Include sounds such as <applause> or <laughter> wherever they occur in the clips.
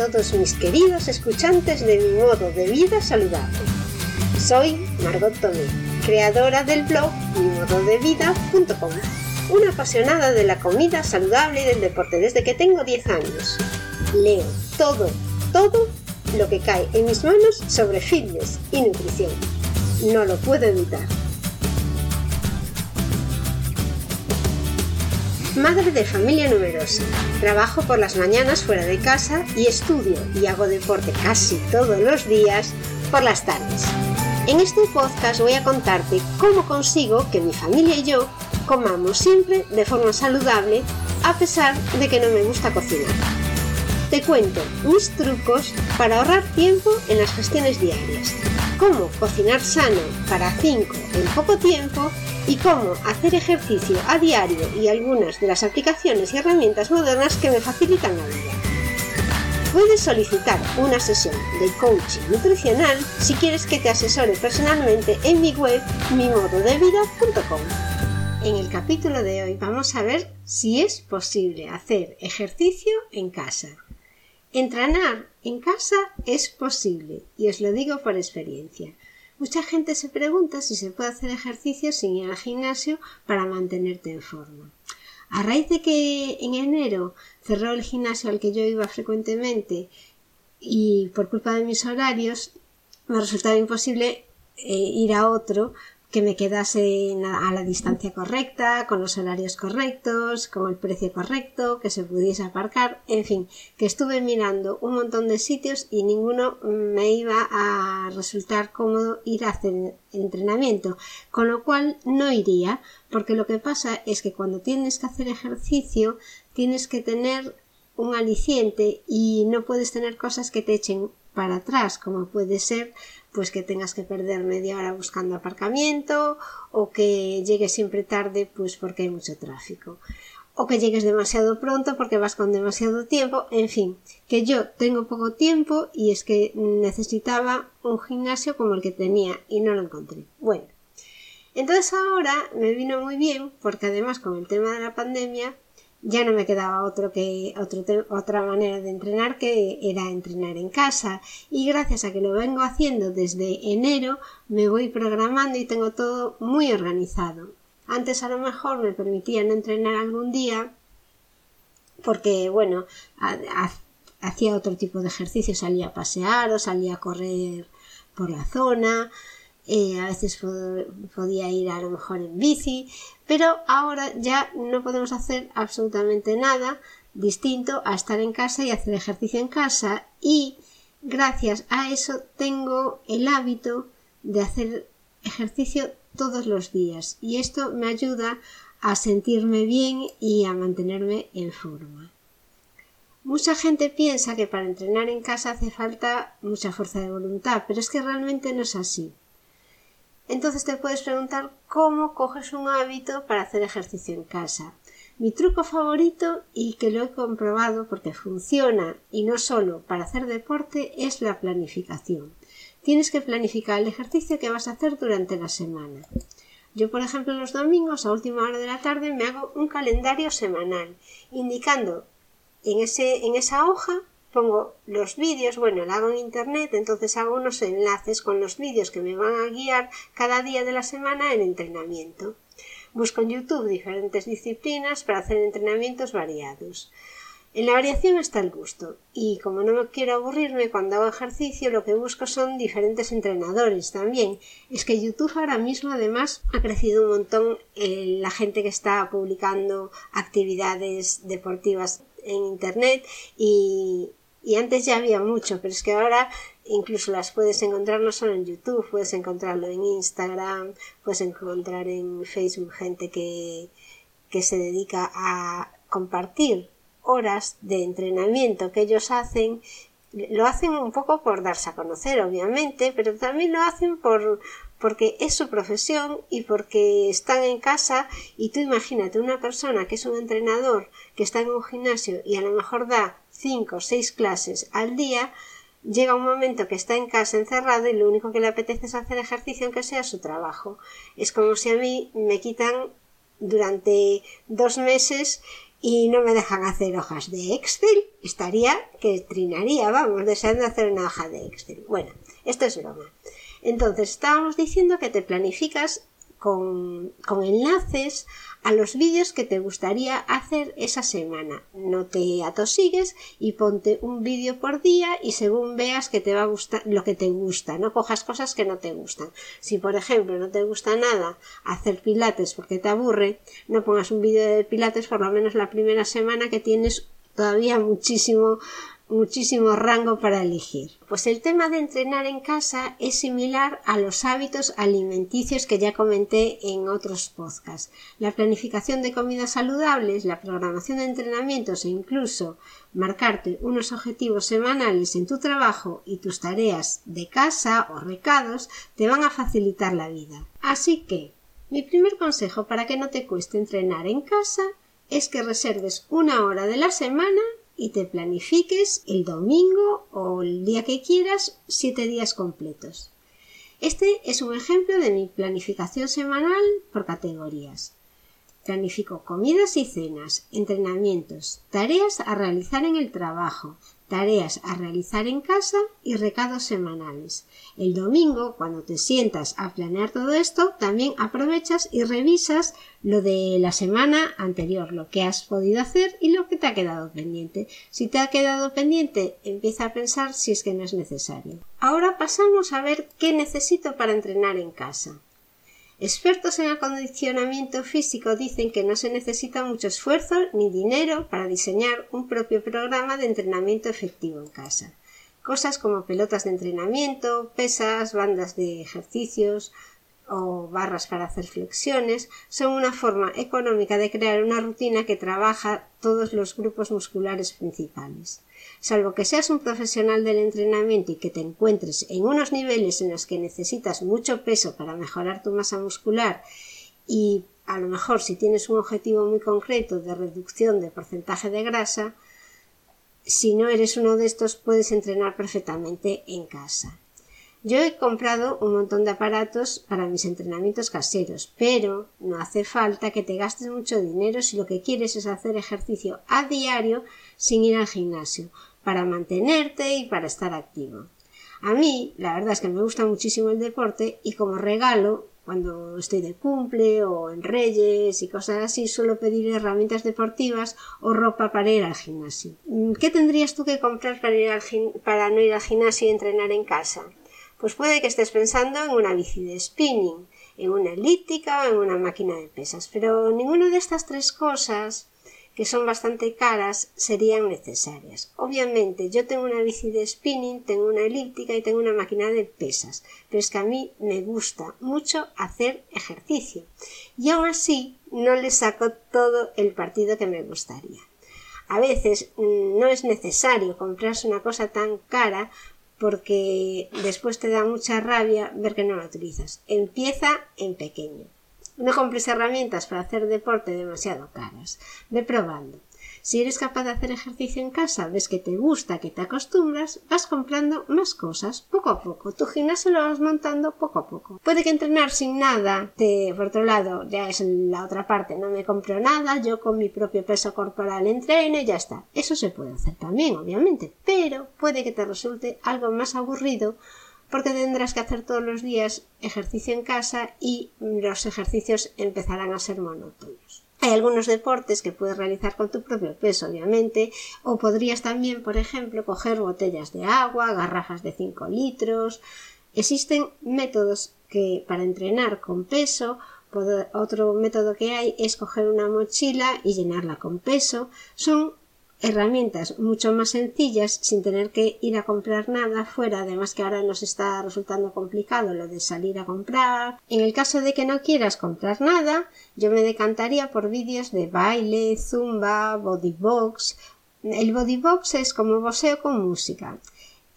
Todos mis queridos escuchantes de mi modo de vida saludable. Soy Margot Tomé, creadora del blog mimododevida.com, una apasionada de la comida saludable y del deporte desde que tengo 10 años. Leo todo, todo lo que cae en mis manos sobre fitness y nutrición. No lo puedo evitar. Madre de familia numerosa. Trabajo por las mañanas fuera de casa y estudio y hago deporte casi todos los días por las tardes. En este podcast voy a contarte cómo consigo que mi familia y yo comamos siempre de forma saludable a pesar de que no me gusta cocinar. Te cuento mis trucos para ahorrar tiempo en las gestiones diarias, cómo cocinar sano para 5 en poco tiempo y cómo hacer ejercicio a diario y algunas de las aplicaciones y herramientas modernas que me facilitan la vida. Puedes solicitar una sesión de coaching nutricional si quieres que te asesore personalmente en mi web mimododevida.com. En el capítulo de hoy vamos a ver si es posible hacer ejercicio en casa. Entrenar en casa es posible y os lo digo por experiencia. Mucha gente se pregunta si se puede hacer ejercicio sin ir al gimnasio para mantenerte en forma. A raíz de que en enero cerró el gimnasio al que yo iba frecuentemente y por culpa de mis horarios me resultaba imposible eh, ir a otro que me quedase a la distancia correcta, con los horarios correctos, con el precio correcto, que se pudiese aparcar, en fin, que estuve mirando un montón de sitios y ninguno me iba a resultar cómodo ir a hacer entrenamiento, con lo cual no iría, porque lo que pasa es que cuando tienes que hacer ejercicio tienes que tener un aliciente y no puedes tener cosas que te echen para atrás, como puede ser pues que tengas que perder media hora buscando aparcamiento o que llegues siempre tarde pues porque hay mucho tráfico o que llegues demasiado pronto porque vas con demasiado tiempo, en fin, que yo tengo poco tiempo y es que necesitaba un gimnasio como el que tenía y no lo encontré. Bueno, entonces ahora me vino muy bien porque además con el tema de la pandemia ya no me quedaba otro que otro otra manera de entrenar que era entrenar en casa. Y gracias a que lo vengo haciendo desde enero me voy programando y tengo todo muy organizado. Antes a lo mejor me permitían entrenar algún día porque bueno hacía otro tipo de ejercicio. Salía a pasear o salía a correr por la zona eh, a veces podía ir a lo mejor en bici, pero ahora ya no podemos hacer absolutamente nada distinto a estar en casa y hacer ejercicio en casa y gracias a eso tengo el hábito de hacer ejercicio todos los días y esto me ayuda a sentirme bien y a mantenerme en forma. Mucha gente piensa que para entrenar en casa hace falta mucha fuerza de voluntad, pero es que realmente no es así. Entonces te puedes preguntar cómo coges un hábito para hacer ejercicio en casa. Mi truco favorito y que lo he comprobado porque funciona y no solo para hacer deporte es la planificación. Tienes que planificar el ejercicio que vas a hacer durante la semana. Yo, por ejemplo, los domingos a última hora de la tarde me hago un calendario semanal indicando en, ese, en esa hoja pongo los vídeos, bueno, lo hago en internet, entonces hago unos enlaces con los vídeos que me van a guiar cada día de la semana en entrenamiento. Busco en YouTube diferentes disciplinas para hacer entrenamientos variados. En la variación está el gusto y como no quiero aburrirme cuando hago ejercicio lo que busco son diferentes entrenadores también. Es que YouTube ahora mismo además ha crecido un montón eh, la gente que está publicando actividades deportivas en internet y, y antes ya había mucho, pero es que ahora incluso las puedes encontrar no solo en YouTube, puedes encontrarlo en Instagram, puedes encontrar en Facebook gente que, que se dedica a compartir horas de entrenamiento que ellos hacen. Lo hacen un poco por darse a conocer, obviamente, pero también lo hacen por porque es su profesión y porque están en casa. Y tú imagínate una persona que es un entrenador que está en un gimnasio y a lo mejor da cinco o seis clases al día, llega un momento que está en casa encerrado y lo único que le apetece es hacer ejercicio aunque sea su trabajo. Es como si a mí me quitan durante dos meses y no me dejan hacer hojas de Excel, estaría que trinaría, vamos, deseando hacer una hoja de Excel. Bueno, esto es broma. Entonces, estábamos diciendo que te planificas con, con enlaces a los vídeos que te gustaría hacer esa semana. No te atosigues y ponte un vídeo por día y según veas que te va a gustar lo que te gusta, no cojas cosas que no te gustan. Si por ejemplo no te gusta nada hacer pilates porque te aburre, no pongas un vídeo de pilates por lo menos la primera semana que tienes todavía muchísimo muchísimo rango para elegir. Pues el tema de entrenar en casa es similar a los hábitos alimenticios que ya comenté en otros podcasts. La planificación de comidas saludables, la programación de entrenamientos e incluso marcarte unos objetivos semanales en tu trabajo y tus tareas de casa o recados te van a facilitar la vida. Así que, mi primer consejo para que no te cueste entrenar en casa es que reserves una hora de la semana y te planifiques el domingo o el día que quieras siete días completos. Este es un ejemplo de mi planificación semanal por categorías. Planifico comidas y cenas, entrenamientos, tareas a realizar en el trabajo, tareas a realizar en casa y recados semanales. El domingo, cuando te sientas a planear todo esto, también aprovechas y revisas lo de la semana anterior, lo que has podido hacer y lo que te ha quedado pendiente. Si te ha quedado pendiente, empieza a pensar si es que no es necesario. Ahora pasamos a ver qué necesito para entrenar en casa. Expertos en acondicionamiento físico dicen que no se necesita mucho esfuerzo ni dinero para diseñar un propio programa de entrenamiento efectivo en casa. Cosas como pelotas de entrenamiento, pesas, bandas de ejercicios o barras para hacer flexiones son una forma económica de crear una rutina que trabaja todos los grupos musculares principales. Salvo que seas un profesional del entrenamiento y que te encuentres en unos niveles en los que necesitas mucho peso para mejorar tu masa muscular y a lo mejor si tienes un objetivo muy concreto de reducción de porcentaje de grasa, si no eres uno de estos puedes entrenar perfectamente en casa. Yo he comprado un montón de aparatos para mis entrenamientos caseros, pero no hace falta que te gastes mucho dinero si lo que quieres es hacer ejercicio a diario sin ir al gimnasio, para mantenerte y para estar activo. A mí, la verdad es que me gusta muchísimo el deporte y como regalo, cuando estoy de cumple o en Reyes y cosas así, suelo pedir herramientas deportivas o ropa para ir al gimnasio. ¿Qué tendrías tú que comprar para, ir para no ir al gimnasio y entrenar en casa? Pues puede que estés pensando en una bici de spinning, en una elíptica o en una máquina de pesas, pero ninguna de estas tres cosas que son bastante caras serían necesarias. Obviamente yo tengo una bici de spinning, tengo una elíptica y tengo una máquina de pesas, pero es que a mí me gusta mucho hacer ejercicio y aún así no le saco todo el partido que me gustaría. A veces mm, no es necesario comprarse una cosa tan cara porque después te da mucha rabia ver que no la utilizas. Empieza en pequeño. No compres herramientas para hacer deporte demasiado caras. Ve probando. Si eres capaz de hacer ejercicio en casa, ves que te gusta, que te acostumbras, vas comprando más cosas poco a poco. Tu gimnasio lo vas montando poco a poco. Puede que entrenar sin nada, te, por otro lado, ya es la otra parte, no me compro nada, yo con mi propio peso corporal entreno y ya está. Eso se puede hacer también, obviamente, pero puede que te resulte algo más aburrido porque tendrás que hacer todos los días ejercicio en casa y los ejercicios empezarán a ser monótonos. Hay algunos deportes que puedes realizar con tu propio peso, obviamente, o podrías también, por ejemplo, coger botellas de agua, garrafas de 5 litros. Existen métodos que para entrenar con peso otro método que hay es coger una mochila y llenarla con peso. Son herramientas mucho más sencillas sin tener que ir a comprar nada fuera, además que ahora nos está resultando complicado lo de salir a comprar. En el caso de que no quieras comprar nada, yo me decantaría por vídeos de baile, zumba, bodybox. El bodybox es como boxeo con música.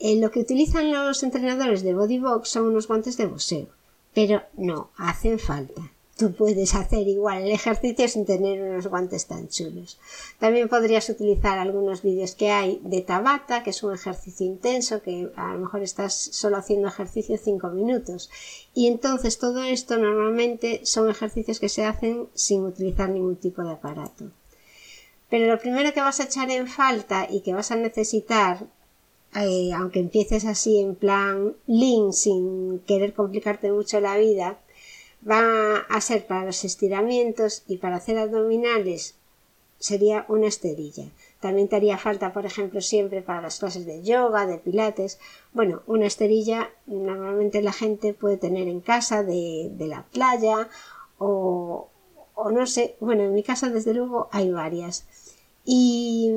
Eh, lo que utilizan los entrenadores de bodybox son unos guantes de boxeo, pero no hacen falta tú puedes hacer igual el ejercicio sin tener unos guantes tan chulos. También podrías utilizar algunos vídeos que hay de Tabata, que es un ejercicio intenso, que a lo mejor estás solo haciendo ejercicio 5 minutos. Y entonces todo esto normalmente son ejercicios que se hacen sin utilizar ningún tipo de aparato. Pero lo primero que vas a echar en falta y que vas a necesitar, eh, aunque empieces así en plan lean, sin querer complicarte mucho la vida, va a ser para los estiramientos y para hacer abdominales sería una esterilla. También te haría falta, por ejemplo, siempre para las clases de yoga, de pilates. Bueno, una esterilla normalmente la gente puede tener en casa de, de la playa o, o no sé, bueno, en mi casa desde luego hay varias. Y,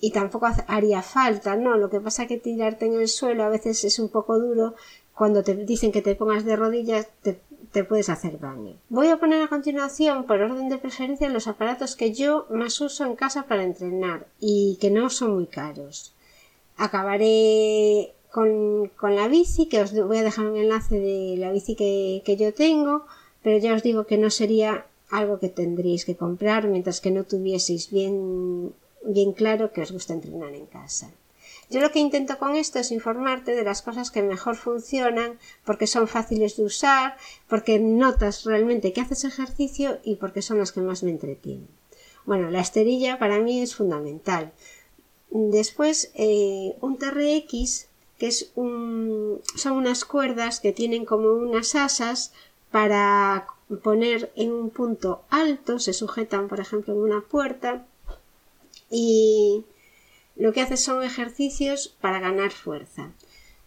y tampoco haría falta, ¿no? Lo que pasa que tirarte en el suelo a veces es un poco duro. Cuando te dicen que te pongas de rodillas, te te puedes hacer daño. Voy a poner a continuación, por orden de preferencia, los aparatos que yo más uso en casa para entrenar y que no son muy caros. Acabaré con, la bici, que os voy a dejar un enlace de la bici que, que yo tengo, pero ya os digo que no sería algo que tendríais que comprar mientras que no tuvieseis bien, bien claro que os gusta entrenar en casa. Yo lo que intento con esto es informarte de las cosas que mejor funcionan, porque son fáciles de usar, porque notas realmente que haces ejercicio y porque son las que más me entretienen. Bueno, la esterilla para mí es fundamental. Después, eh, un TRX, que es son unas cuerdas que tienen como unas asas para poner en un punto alto, se sujetan, por ejemplo, en una puerta y lo que hace son ejercicios para ganar fuerza.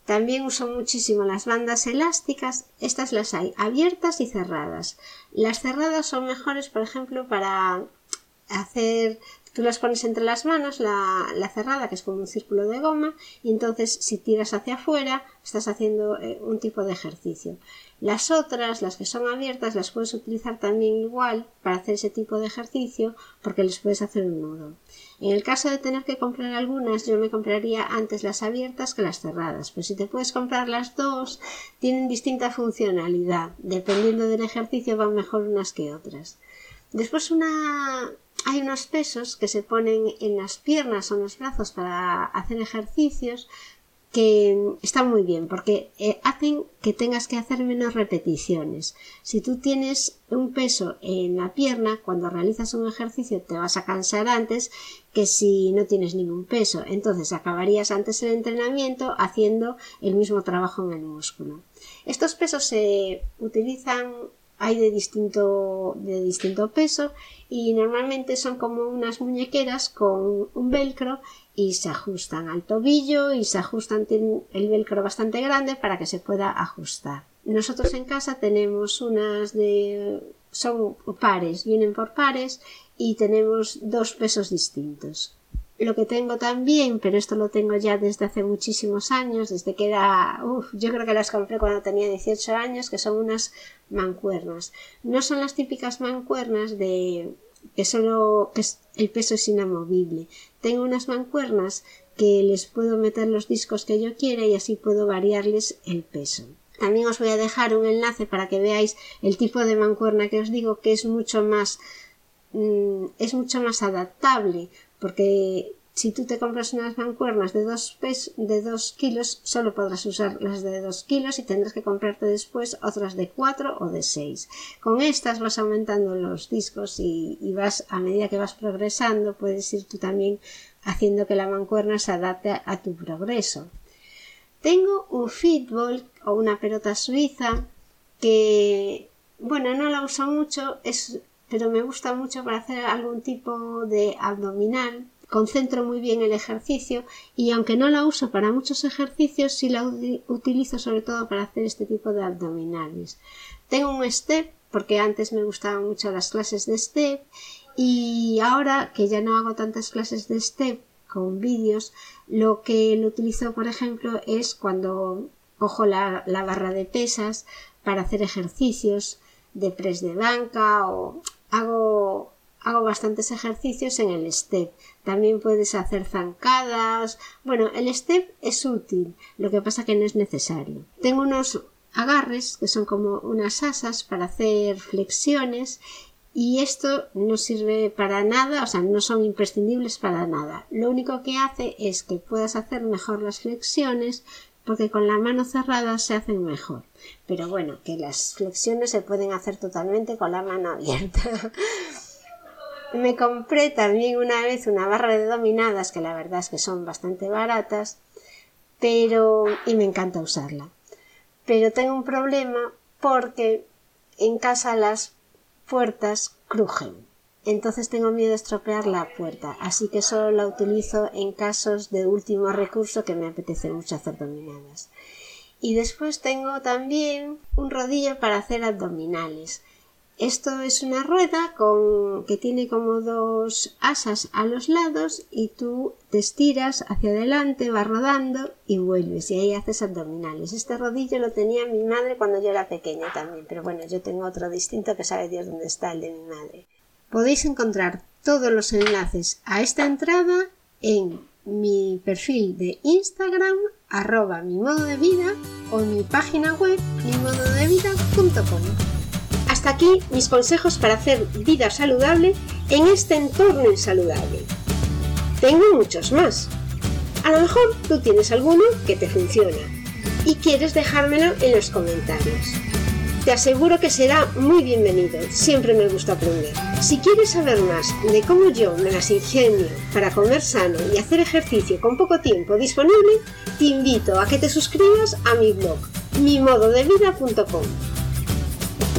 También uso muchísimo las bandas elásticas, estas las hay abiertas y cerradas. Las cerradas son mejores, por ejemplo, para hacer Tú las pones entre las manos, la, cerrada, que es como un círculo de goma, y entonces si tiras hacia afuera, estás haciendo eh, un tipo de ejercicio. Las otras, las que son abiertas, las puedes utilizar también igual para hacer ese tipo de ejercicio, porque les puedes hacer un nudo. En el caso de tener que comprar algunas, yo me compraría antes las abiertas que las cerradas, pero si te puedes comprar las dos, tienen distinta funcionalidad. Dependiendo del ejercicio van mejor unas que otras. Después una, hay unos pesos que se ponen en las piernas o en los brazos para hacer ejercicios que están muy bien porque eh, hacen que tengas que hacer menos repeticiones. Si tú tienes un peso en la pierna, cuando realizas un ejercicio te vas a cansar antes que si no tienes ningún peso. Entonces acabarías antes el entrenamiento haciendo el mismo trabajo en el músculo. Estos pesos se utilizan hay de distinto, de distinto peso y normalmente son como unas muñequeras con un velcro y se ajustan al tobillo y se ajustan, tienen el velcro bastante grande para que se pueda ajustar. Nosotros en casa tenemos unas de son pares, vienen por pares y tenemos dos pesos distintos. Lo que tengo también, pero esto lo tengo ya desde hace muchísimos años, desde que era, uff, yo creo que las compré cuando tenía 18 años, que son unas mancuernas. No son las típicas mancuernas de que solo que el peso es inamovible. Tengo unas mancuernas que les puedo meter los discos que yo quiera y así puedo variarles el peso. También os voy a dejar un enlace para que veáis el tipo de mancuerna que os digo que es mucho más mm, es mucho más adaptable porque si tú te compras unas mancuernas de 2 de dos kilos, solo podrás usar las de 2 kilos y tendrás que comprarte después otras de 4 o de 6. Con estas vas aumentando los discos y, vas, a medida que vas progresando, puedes ir tú también haciendo que la mancuerna se adapte a tu progreso. Tengo un fitball o una pelota suiza que, bueno, no la uso mucho, es pero me gusta mucho para hacer algún tipo de abdominal. Concentro muy bien el ejercicio y aunque no la uso para muchos ejercicios, sí la utilizo sobre todo para hacer este tipo de abdominales. Tengo un step porque antes me gustaban mucho las clases de step y ahora que ya no hago tantas clases de step con vídeos, lo que lo utilizo por ejemplo es cuando cojo la, la barra de pesas para hacer ejercicios de press de banca o hago, hago bastantes ejercicios en el step. También puedes hacer zancadas. Bueno, el step es útil, lo que pasa que no es necesario. Tengo unos agarres que son como unas asas para hacer flexiones y esto no sirve para nada, o sea, no son imprescindibles para nada. Lo único que hace es que puedas hacer mejor las flexiones porque con la mano cerrada se hacen mejor. Pero bueno, que las flexiones se pueden hacer totalmente con la mano abierta. <laughs> Me compré también una vez una barra de dominadas, que la verdad es que son bastante baratas, pero y me encanta usarla. Pero tengo un problema porque en casa las puertas crujen. Entonces tengo miedo de estropear la puerta, así que solo la utilizo en casos de último recurso que me apetece mucho hacer dominadas. Y después tengo también un rodillo para hacer abdominales. Esto es una rueda con, que tiene como dos asas a los lados y tú te estiras hacia adelante, vas rodando y vuelves y ahí haces abdominales. Este rodillo lo tenía mi madre cuando yo era pequeña también, pero bueno, yo tengo otro distinto que sabe Dios dónde está el de mi madre. Podéis encontrar todos los enlaces a esta entrada en mi perfil de Instagram arroba mi modo de vida o en mi página web mimododevida.com. Hasta aquí mis consejos para hacer vida saludable en este entorno insaludable. Tengo muchos más. A lo mejor tú tienes alguno que te funciona y quieres dejármelo en los comentarios. Te aseguro que será muy bienvenido, siempre me gusta aprender. Si quieres saber más de cómo yo me las ingenio para comer sano y hacer ejercicio con poco tiempo disponible, te invito a que te suscribas a mi blog, mimododevida.com.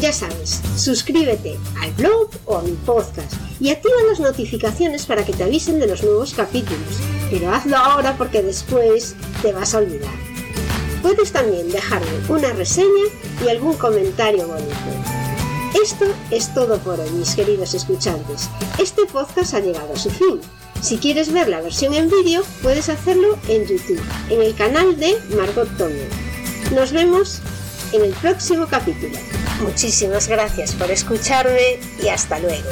Ya sabes, suscríbete al blog o a mi podcast y activa las notificaciones para que te avisen de los nuevos capítulos. Pero hazlo ahora porque después te vas a olvidar. Puedes también dejarme una reseña y algún comentario bonito. Esto es todo por hoy, mis queridos escuchantes. Este podcast ha llegado a su fin. Si quieres ver la versión en vídeo, puedes hacerlo en YouTube, en el canal de Margot Toño. Nos vemos en el próximo capítulo. Muchísimas gracias por escucharme y hasta luego.